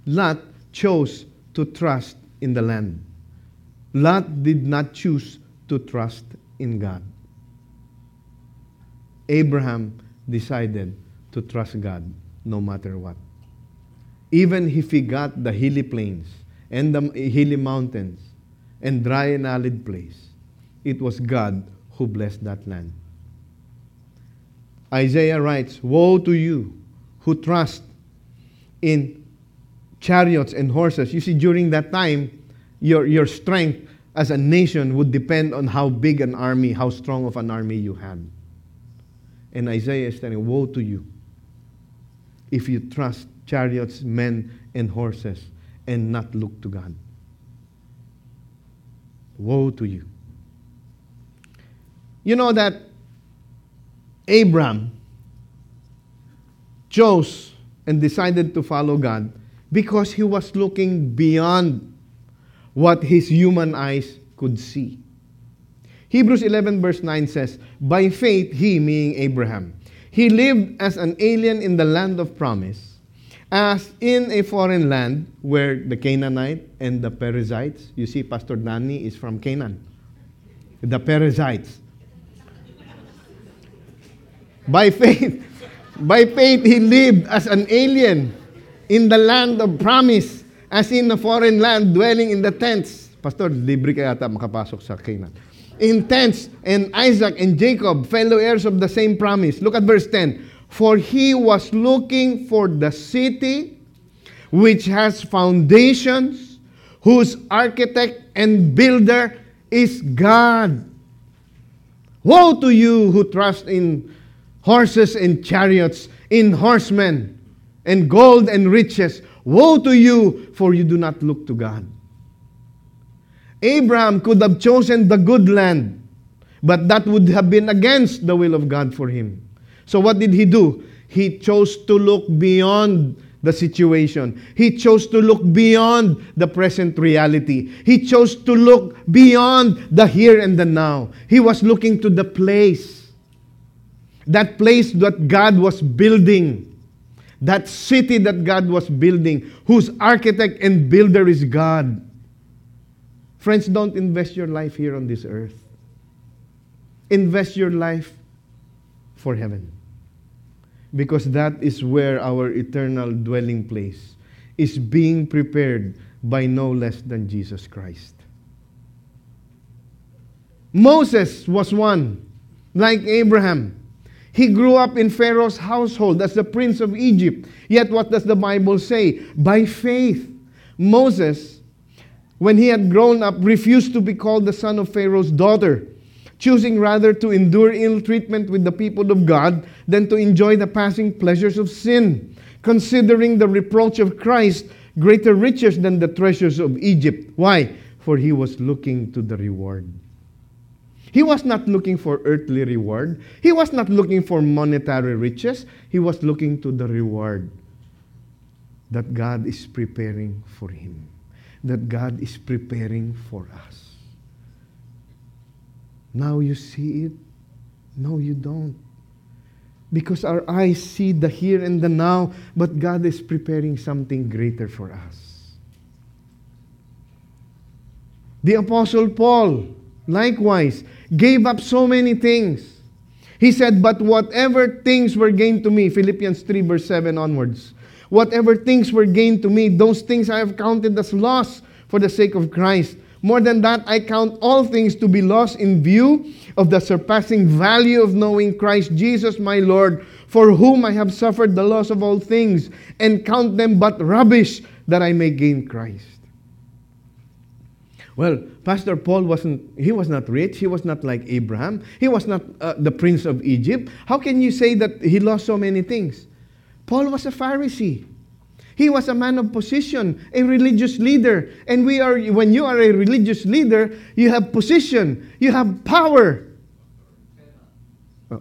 Lot chose to trust in the land. Lot did not choose to trust in God. Abraham decided to trust God no matter what. Even if he got the hilly plains and the hilly mountains and dry and arid place, it was God who blessed that land. Isaiah writes, Woe to you who trust in chariots and horses. You see, during that time, your, your strength as a nation would depend on how big an army, how strong of an army you had. And Isaiah is telling, Woe to you if you trust chariots, men, and horses and not look to God. Woe to you. You know that Abram chose and decided to follow God because he was looking beyond what his human eyes could see. Hebrews 11, verse 9 says, By faith, he, meaning Abraham, he lived as an alien in the land of promise, as in a foreign land where the Canaanite and the Perizzites, you see, Pastor Danny is from Canaan, the Perizzites. By faith, by faith, he lived as an alien in the land of promise, as in a foreign land, dwelling in the tents. Pastor, libre ka yata makapasok sa Canaan. In tents, and Isaac and Jacob, fellow heirs of the same promise. Look at verse 10. For he was looking for the city which has foundations, whose architect and builder is God. Woe to you who trust in horses and chariots, in horsemen, and gold and riches. Woe to you, for you do not look to God. Abraham could have chosen the good land, but that would have been against the will of God for him. So, what did he do? He chose to look beyond the situation. He chose to look beyond the present reality. He chose to look beyond the here and the now. He was looking to the place. That place that God was building. That city that God was building, whose architect and builder is God. Friends, don't invest your life here on this earth. Invest your life for heaven. Because that is where our eternal dwelling place is being prepared by no less than Jesus Christ. Moses was one, like Abraham. He grew up in Pharaoh's household as the prince of Egypt. Yet, what does the Bible say? By faith, Moses, when he had grown up, refused to be called the son of Pharaoh's daughter choosing rather to endure ill treatment with the people of God than to enjoy the passing pleasures of sin, considering the reproach of Christ greater riches than the treasures of Egypt. Why? For he was looking to the reward. He was not looking for earthly reward. He was not looking for monetary riches. He was looking to the reward that God is preparing for him, that God is preparing for us. Now you see it. No, you don't. Because our eyes see the here and the now, but God is preparing something greater for us. The Apostle Paul, likewise, gave up so many things. He said, But whatever things were gained to me, Philippians 3, verse 7 onwards, whatever things were gained to me, those things I have counted as loss for the sake of Christ. More than that, I count all things to be lost in view of the surpassing value of knowing Christ Jesus my Lord, for whom I have suffered the loss of all things, and count them but rubbish that I may gain Christ. Well, Pastor Paul wasn't, he was not rich. He was not like Abraham. He was not uh, the prince of Egypt. How can you say that he lost so many things? Paul was a Pharisee. He was a man of position, a religious leader. And we are when you are a religious leader, you have position, you have power. Oh.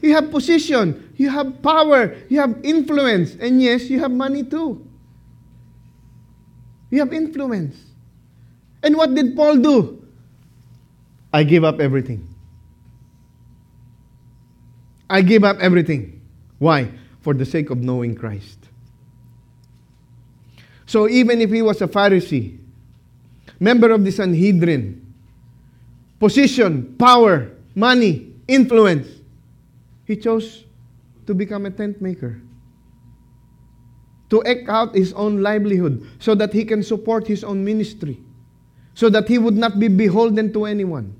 You have position, you have power, you have influence, and yes, you have money too. You have influence. And what did Paul do? I give up everything. I give up everything. Why? For the sake of knowing Christ. So even if he was a Pharisee, member of the Sanhedrin, position, power, money, influence, he chose to become a tent maker. To eke out his own livelihood so that he can support his own ministry. So that he would not be beholden to anyone.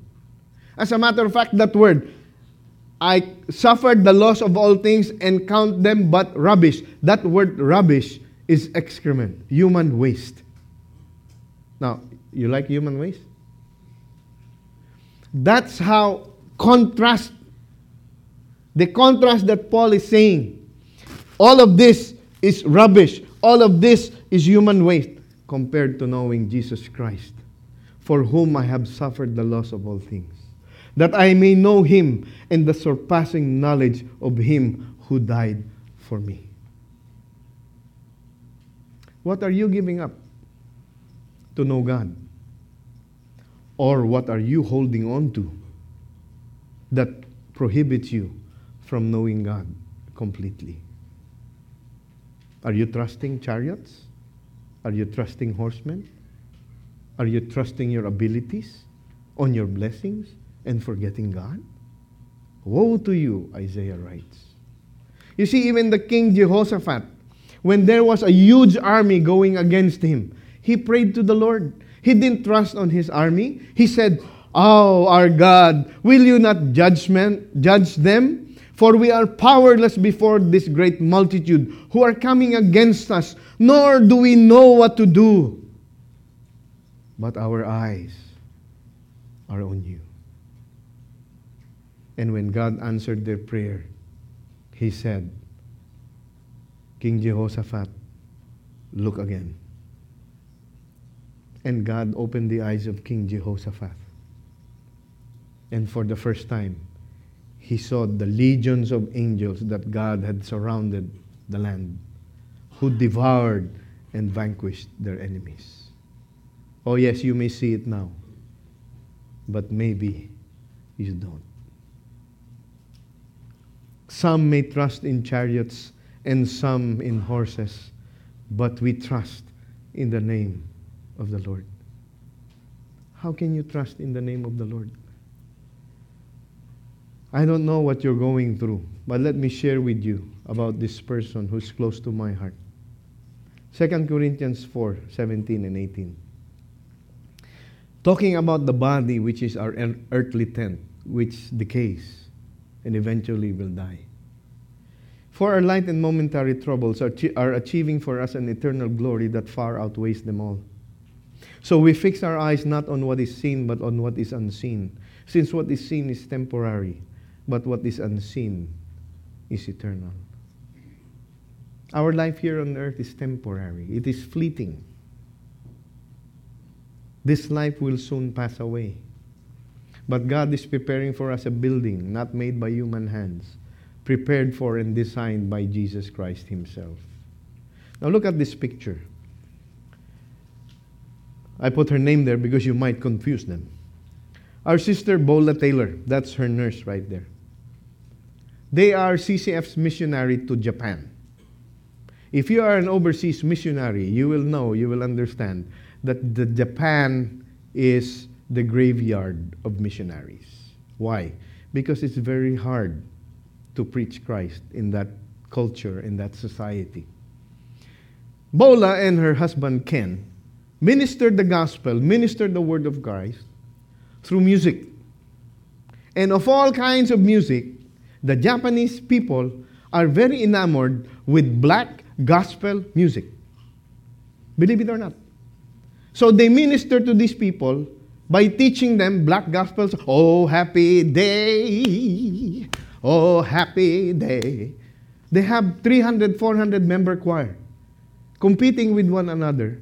As a matter of fact, that word, I suffered the loss of all things and count them but rubbish. That word rubbish is excrement, human waste. Now, you like human waste? That's how contrast, the contrast that Paul is saying. All of this is rubbish. All of this is human waste compared to knowing Jesus Christ, for whom I have suffered the loss of all things that I may know him and the surpassing knowledge of him who died for me. What are you giving up to know God? Or what are you holding on to that prohibits you from knowing God completely? Are you trusting chariots? Are you trusting horsemen? Are you trusting your abilities on your blessings? And forgetting God? Woe to you, Isaiah writes. You see, even the king Jehoshaphat, when there was a huge army going against him, he prayed to the Lord. He didn't trust on his army. He said, Oh, our God, will you not judgment, judge them? For we are powerless before this great multitude who are coming against us, nor do we know what to do. But our eyes are on you. And when God answered their prayer, he said, King Jehoshaphat, look again. And God opened the eyes of King Jehoshaphat. And for the first time, he saw the legions of angels that God had surrounded the land, who devoured and vanquished their enemies. Oh, yes, you may see it now, but maybe you don't. Some may trust in chariots and some in horses, but we trust in the name of the Lord. How can you trust in the name of the Lord? I don't know what you're going through, but let me share with you about this person who's close to my heart. 2 Corinthians 4 17 and 18. Talking about the body, which is our earthly tent, which decays and eventually will die. For our light and momentary troubles are, are achieving for us an eternal glory that far outweighs them all. So we fix our eyes not on what is seen, but on what is unseen, since what is seen is temporary, but what is unseen is eternal. Our life here on earth is temporary, it is fleeting. This life will soon pass away. But God is preparing for us a building not made by human hands, prepared for and designed by Jesus Christ Himself. Now look at this picture. I put her name there because you might confuse them. Our sister Bola Taylor, that's her nurse right there. They are CCF's missionary to Japan. If you are an overseas missionary, you will know, you will understand that the Japan is the graveyard of missionaries. Why? Because it's very hard to preach Christ in that culture, in that society. Bola and her husband Ken ministered the gospel, ministered the word of Christ through music. And of all kinds of music, the Japanese people are very enamored with black gospel music. Believe it or not. So they minister to these people by teaching them black gospels. Oh, happy day. Oh, happy day. They have 300, 400 member choir competing with one another,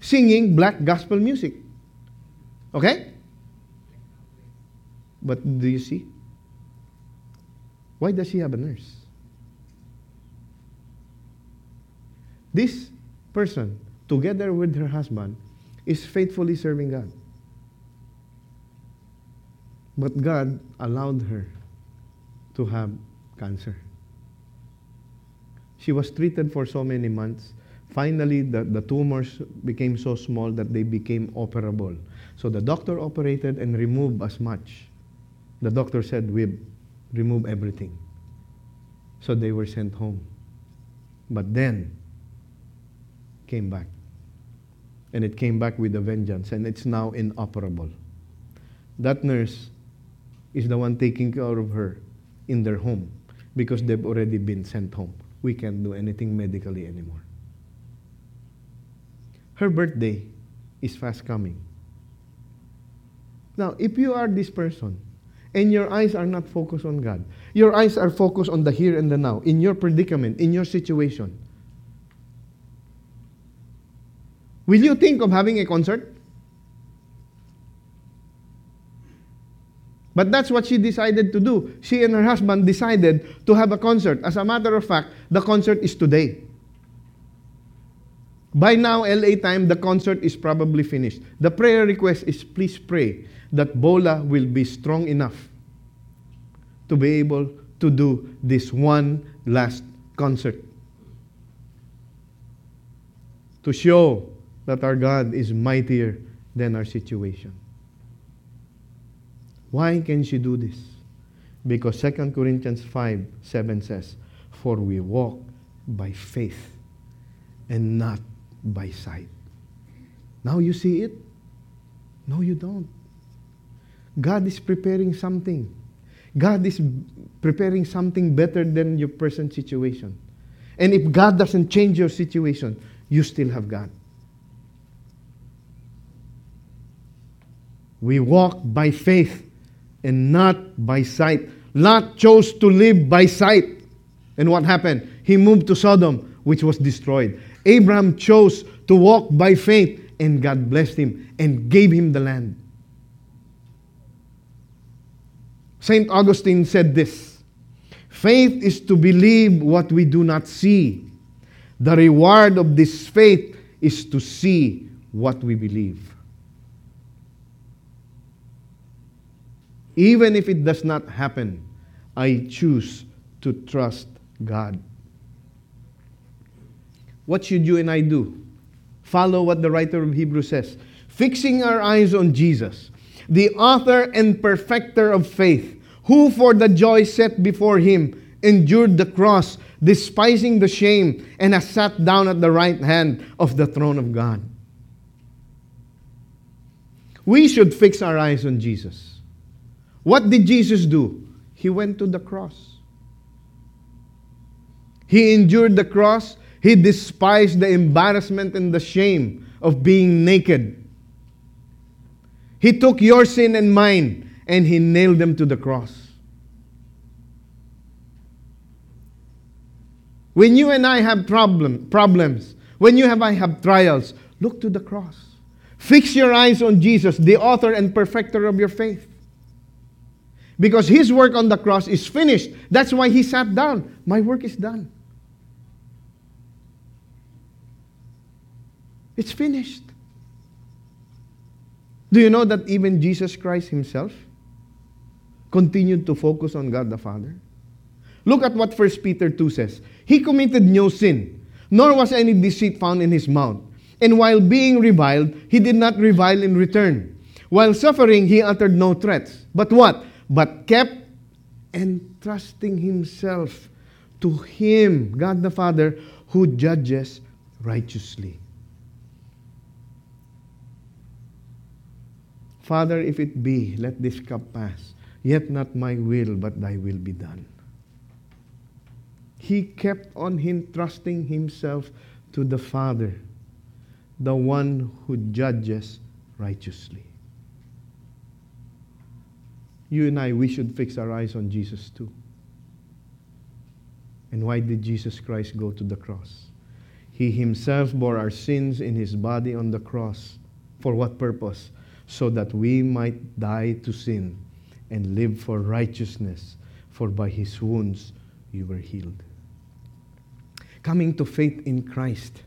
singing black gospel music. Okay? But do you see? Why does she have a nurse? This person, together with her husband, is faithfully serving God. But God allowed her to have cancer. She was treated for so many months. Finally, the, the tumors became so small that they became operable. So the doctor operated and removed as much. The doctor said, We remove everything. So they were sent home. But then came back. And it came back with a vengeance, and it's now inoperable. That nurse is the one taking care of her in their home because they've already been sent home. We can't do anything medically anymore. Her birthday is fast coming. Now, if you are this person and your eyes are not focused on God, your eyes are focused on the here and the now, in your predicament, in your situation, will you think of having a concert? But that's what she decided to do. She and her husband decided to have a concert. As a matter of fact, the concert is today. By now, LA time, the concert is probably finished. The prayer request is please pray that Bola will be strong enough to be able to do this one last concert. To show that our God is mightier than our situation. Why can she do this? Because 2 Corinthians 5 7 says, For we walk by faith and not by sight. Now you see it? No, you don't. God is preparing something. God is preparing something better than your present situation. And if God doesn't change your situation, you still have God. We walk by faith and not by sight. Lot chose to live by sight. And what happened? He moved to Sodom, which was destroyed. Abraham chose to walk by faith, and God blessed him and gave him the land. St. Augustine said this Faith is to believe what we do not see. The reward of this faith is to see what we believe. Even if it does not happen, I choose to trust God. What should you and I do? Follow what the writer of Hebrews says. Fixing our eyes on Jesus, the author and perfecter of faith, who for the joy set before him endured the cross, despising the shame, and has sat down at the right hand of the throne of God. We should fix our eyes on Jesus. What did Jesus do? He went to the cross. He endured the cross. He despised the embarrassment and the shame of being naked. He took your sin and mine and he nailed them to the cross. When you and I have problem, problems, when you have I have trials, look to the cross. Fix your eyes on Jesus, the author and perfecter of your faith. Because his work on the cross is finished. That's why he sat down. My work is done. It's finished. Do you know that even Jesus Christ himself continued to focus on God the Father? Look at what 1 Peter 2 says. He committed no sin, nor was any deceit found in his mouth. And while being reviled, he did not revile in return. While suffering, he uttered no threats. But what? But kept entrusting himself to him, God the Father, who judges righteously. Father, if it be, let this cup pass. Yet not my will, but thy will be done. He kept on entrusting himself to the Father, the one who judges righteously you and I, we should fix our eyes on Jesus too. And why did Jesus Christ go to the cross? He himself bore our sins in his body on the cross. For what purpose? So that we might die to sin and live for righteousness. For by his wounds you were healed. Coming to faith in Christ.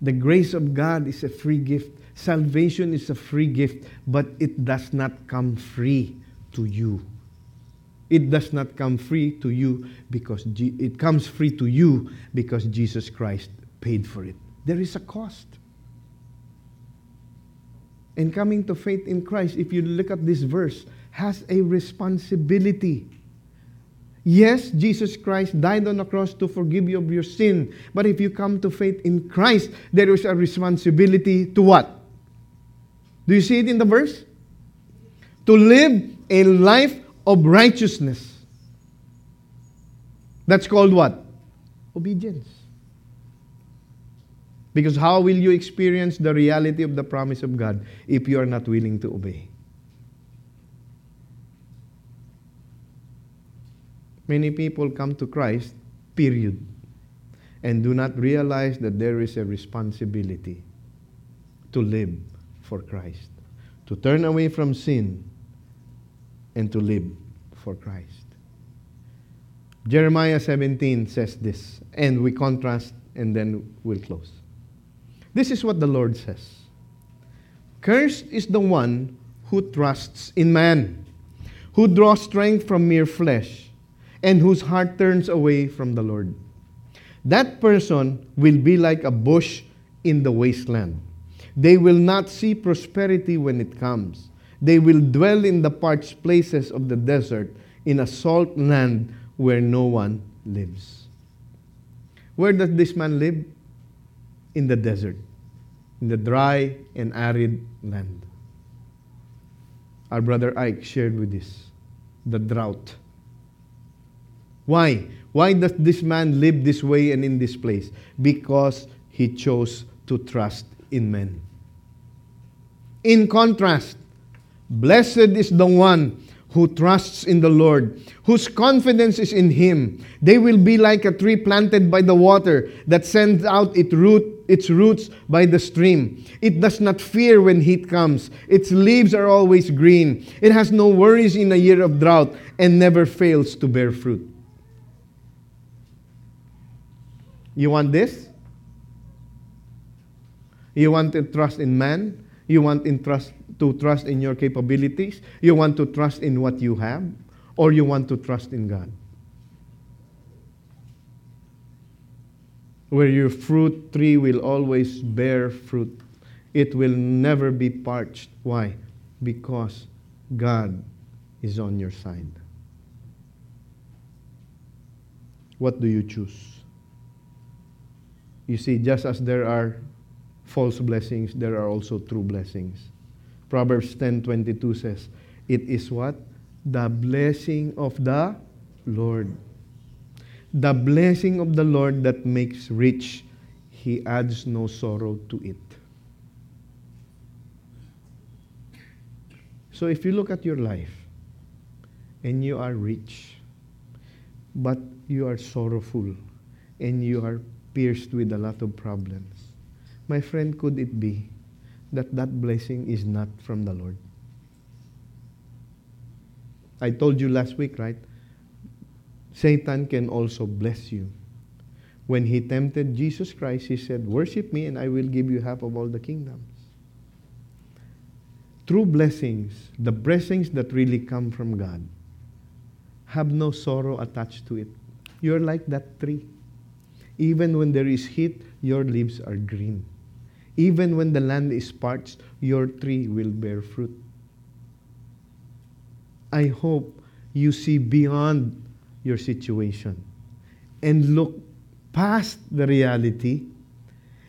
The grace of God is a free gift Salvation is a free gift, but it does not come free to you. It does not come free to you because G- it comes free to you because Jesus Christ paid for it. There is a cost. And coming to faith in Christ, if you look at this verse, has a responsibility. Yes, Jesus Christ died on the cross to forgive you of your sin. But if you come to faith in Christ, there is a responsibility to what? Do you see it in the verse? To live a life of righteousness. That's called what? Obedience. Because how will you experience the reality of the promise of God if you are not willing to obey? Many people come to Christ, period, and do not realize that there is a responsibility to live for Christ, to turn away from sin, and to live for Christ. Jeremiah 17 says this, and we contrast and then we'll close. This is what the Lord says Cursed is the one who trusts in man, who draws strength from mere flesh, and whose heart turns away from the Lord. That person will be like a bush in the wasteland. They will not see prosperity when it comes. They will dwell in the parched places of the desert, in a salt land where no one lives. Where does this man live? In the desert, in the dry and arid land. Our brother Ike shared with us the drought. Why? Why does this man live this way and in this place? Because he chose to trust in men. In contrast, blessed is the one who trusts in the Lord, whose confidence is in him. They will be like a tree planted by the water that sends out its root its roots by the stream. It does not fear when heat comes. Its leaves are always green. It has no worries in a year of drought and never fails to bear fruit. You want this? You want to trust in man? You want in trust, to trust in your capabilities? You want to trust in what you have? Or you want to trust in God? Where your fruit tree will always bear fruit. It will never be parched. Why? Because God is on your side. What do you choose? You see, just as there are false blessings, there are also true blessings. Proverbs 10:22 says, "It is what? The blessing of the Lord. The blessing of the Lord that makes rich, he adds no sorrow to it." So if you look at your life and you are rich, but you are sorrowful and you are pierced with a lot of problems. My friend, could it be that that blessing is not from the Lord? I told you last week, right? Satan can also bless you. When he tempted Jesus Christ, he said, Worship me and I will give you half of all the kingdoms. True blessings, the blessings that really come from God, have no sorrow attached to it. You're like that tree. Even when there is heat, your leaves are green. Even when the land is parched, your tree will bear fruit. I hope you see beyond your situation and look past the reality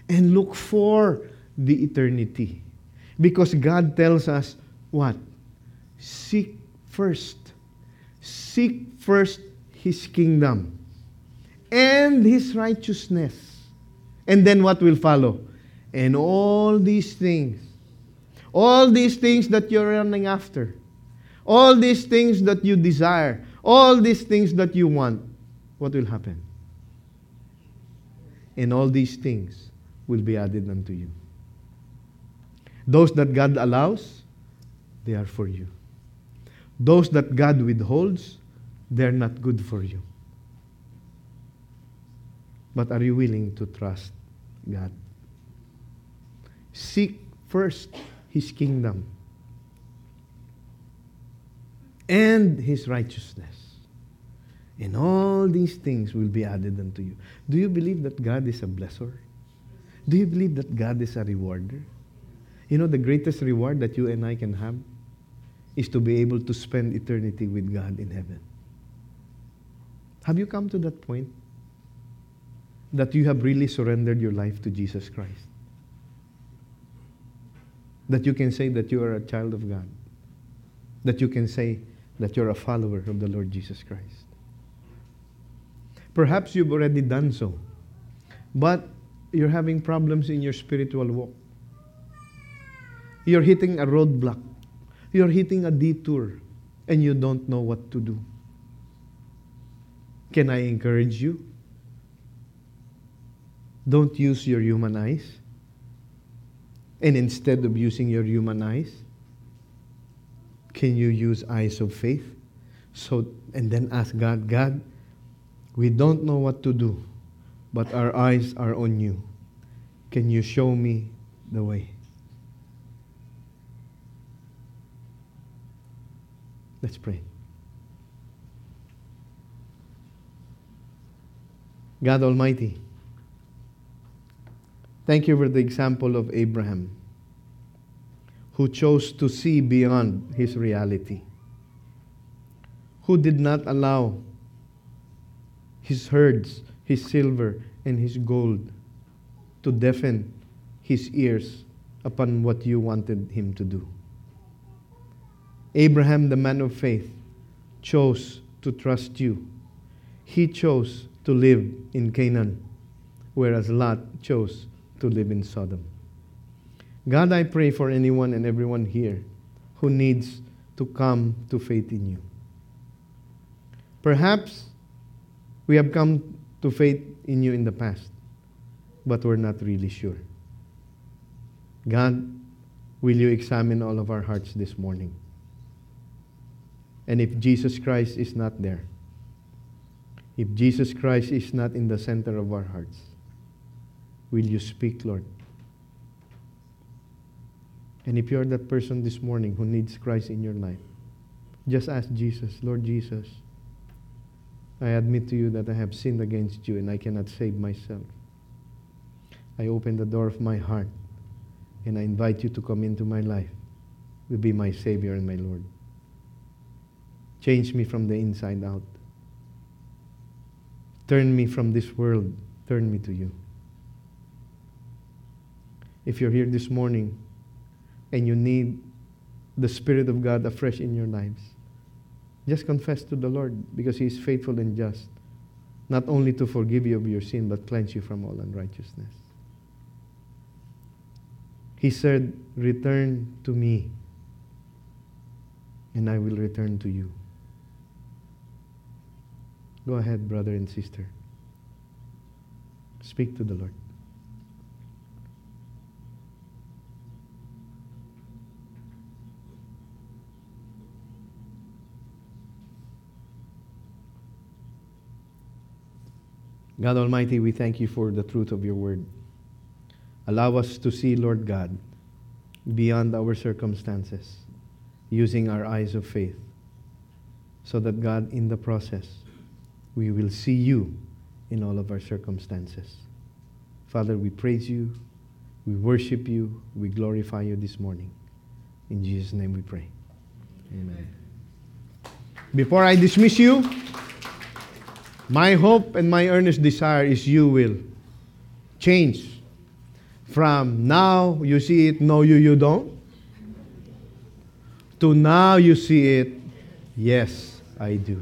and look for the eternity. Because God tells us what? Seek first. Seek first His kingdom and His righteousness. And then what will follow? And all these things, all these things that you're running after, all these things that you desire, all these things that you want, what will happen? And all these things will be added unto you. Those that God allows, they are for you. Those that God withholds, they're not good for you. But are you willing to trust God? Seek first His kingdom and His righteousness. And all these things will be added unto you. Do you believe that God is a blesser? Do you believe that God is a rewarder? You know, the greatest reward that you and I can have is to be able to spend eternity with God in heaven. Have you come to that point? That you have really surrendered your life to Jesus Christ? That you can say that you are a child of God? That you can say that you're a follower of the Lord Jesus Christ? Perhaps you've already done so, but you're having problems in your spiritual walk. You're hitting a roadblock. You're hitting a detour, and you don't know what to do. Can I encourage you? Don't use your human eyes. And instead of using your human eyes, can you use eyes of faith? So, and then ask God, God, we don't know what to do, but our eyes are on you. Can you show me the way? Let's pray. God Almighty, thank you for the example of Abraham, who chose to see beyond his reality, who did not allow his herds, his silver, and his gold to deafen his ears upon what you wanted him to do. Abraham, the man of faith, chose to trust you. He chose to live in Canaan, whereas Lot chose to live in Sodom. God, I pray for anyone and everyone here who needs to come to faith in you. Perhaps we have come to faith in you in the past, but we're not really sure. God, will you examine all of our hearts this morning? And if Jesus Christ is not there, if Jesus Christ is not in the center of our hearts, will you speak, Lord? And if you're that person this morning who needs Christ in your life, just ask Jesus, Lord Jesus, I admit to you that I have sinned against you and I cannot save myself. I open the door of my heart and I invite you to come into my life to be my Savior and my Lord. Change me from the inside out. Turn me from this world. Turn me to you. If you're here this morning and you need the Spirit of God afresh in your lives, just confess to the Lord because He is faithful and just, not only to forgive you of your sin, but cleanse you from all unrighteousness. He said, Return to me, and I will return to you. Go ahead, brother and sister. Speak to the Lord. God Almighty, we thank you for the truth of your word. Allow us to see, Lord God, beyond our circumstances, using our eyes of faith, so that, God, in the process, we will see you in all of our circumstances. Father, we praise you, we worship you, we glorify you this morning. In Jesus' name we pray. Amen. Before I dismiss you, my hope and my earnest desire is you will change from now you see it, no, you, you don't, to now you see it, yes, I do.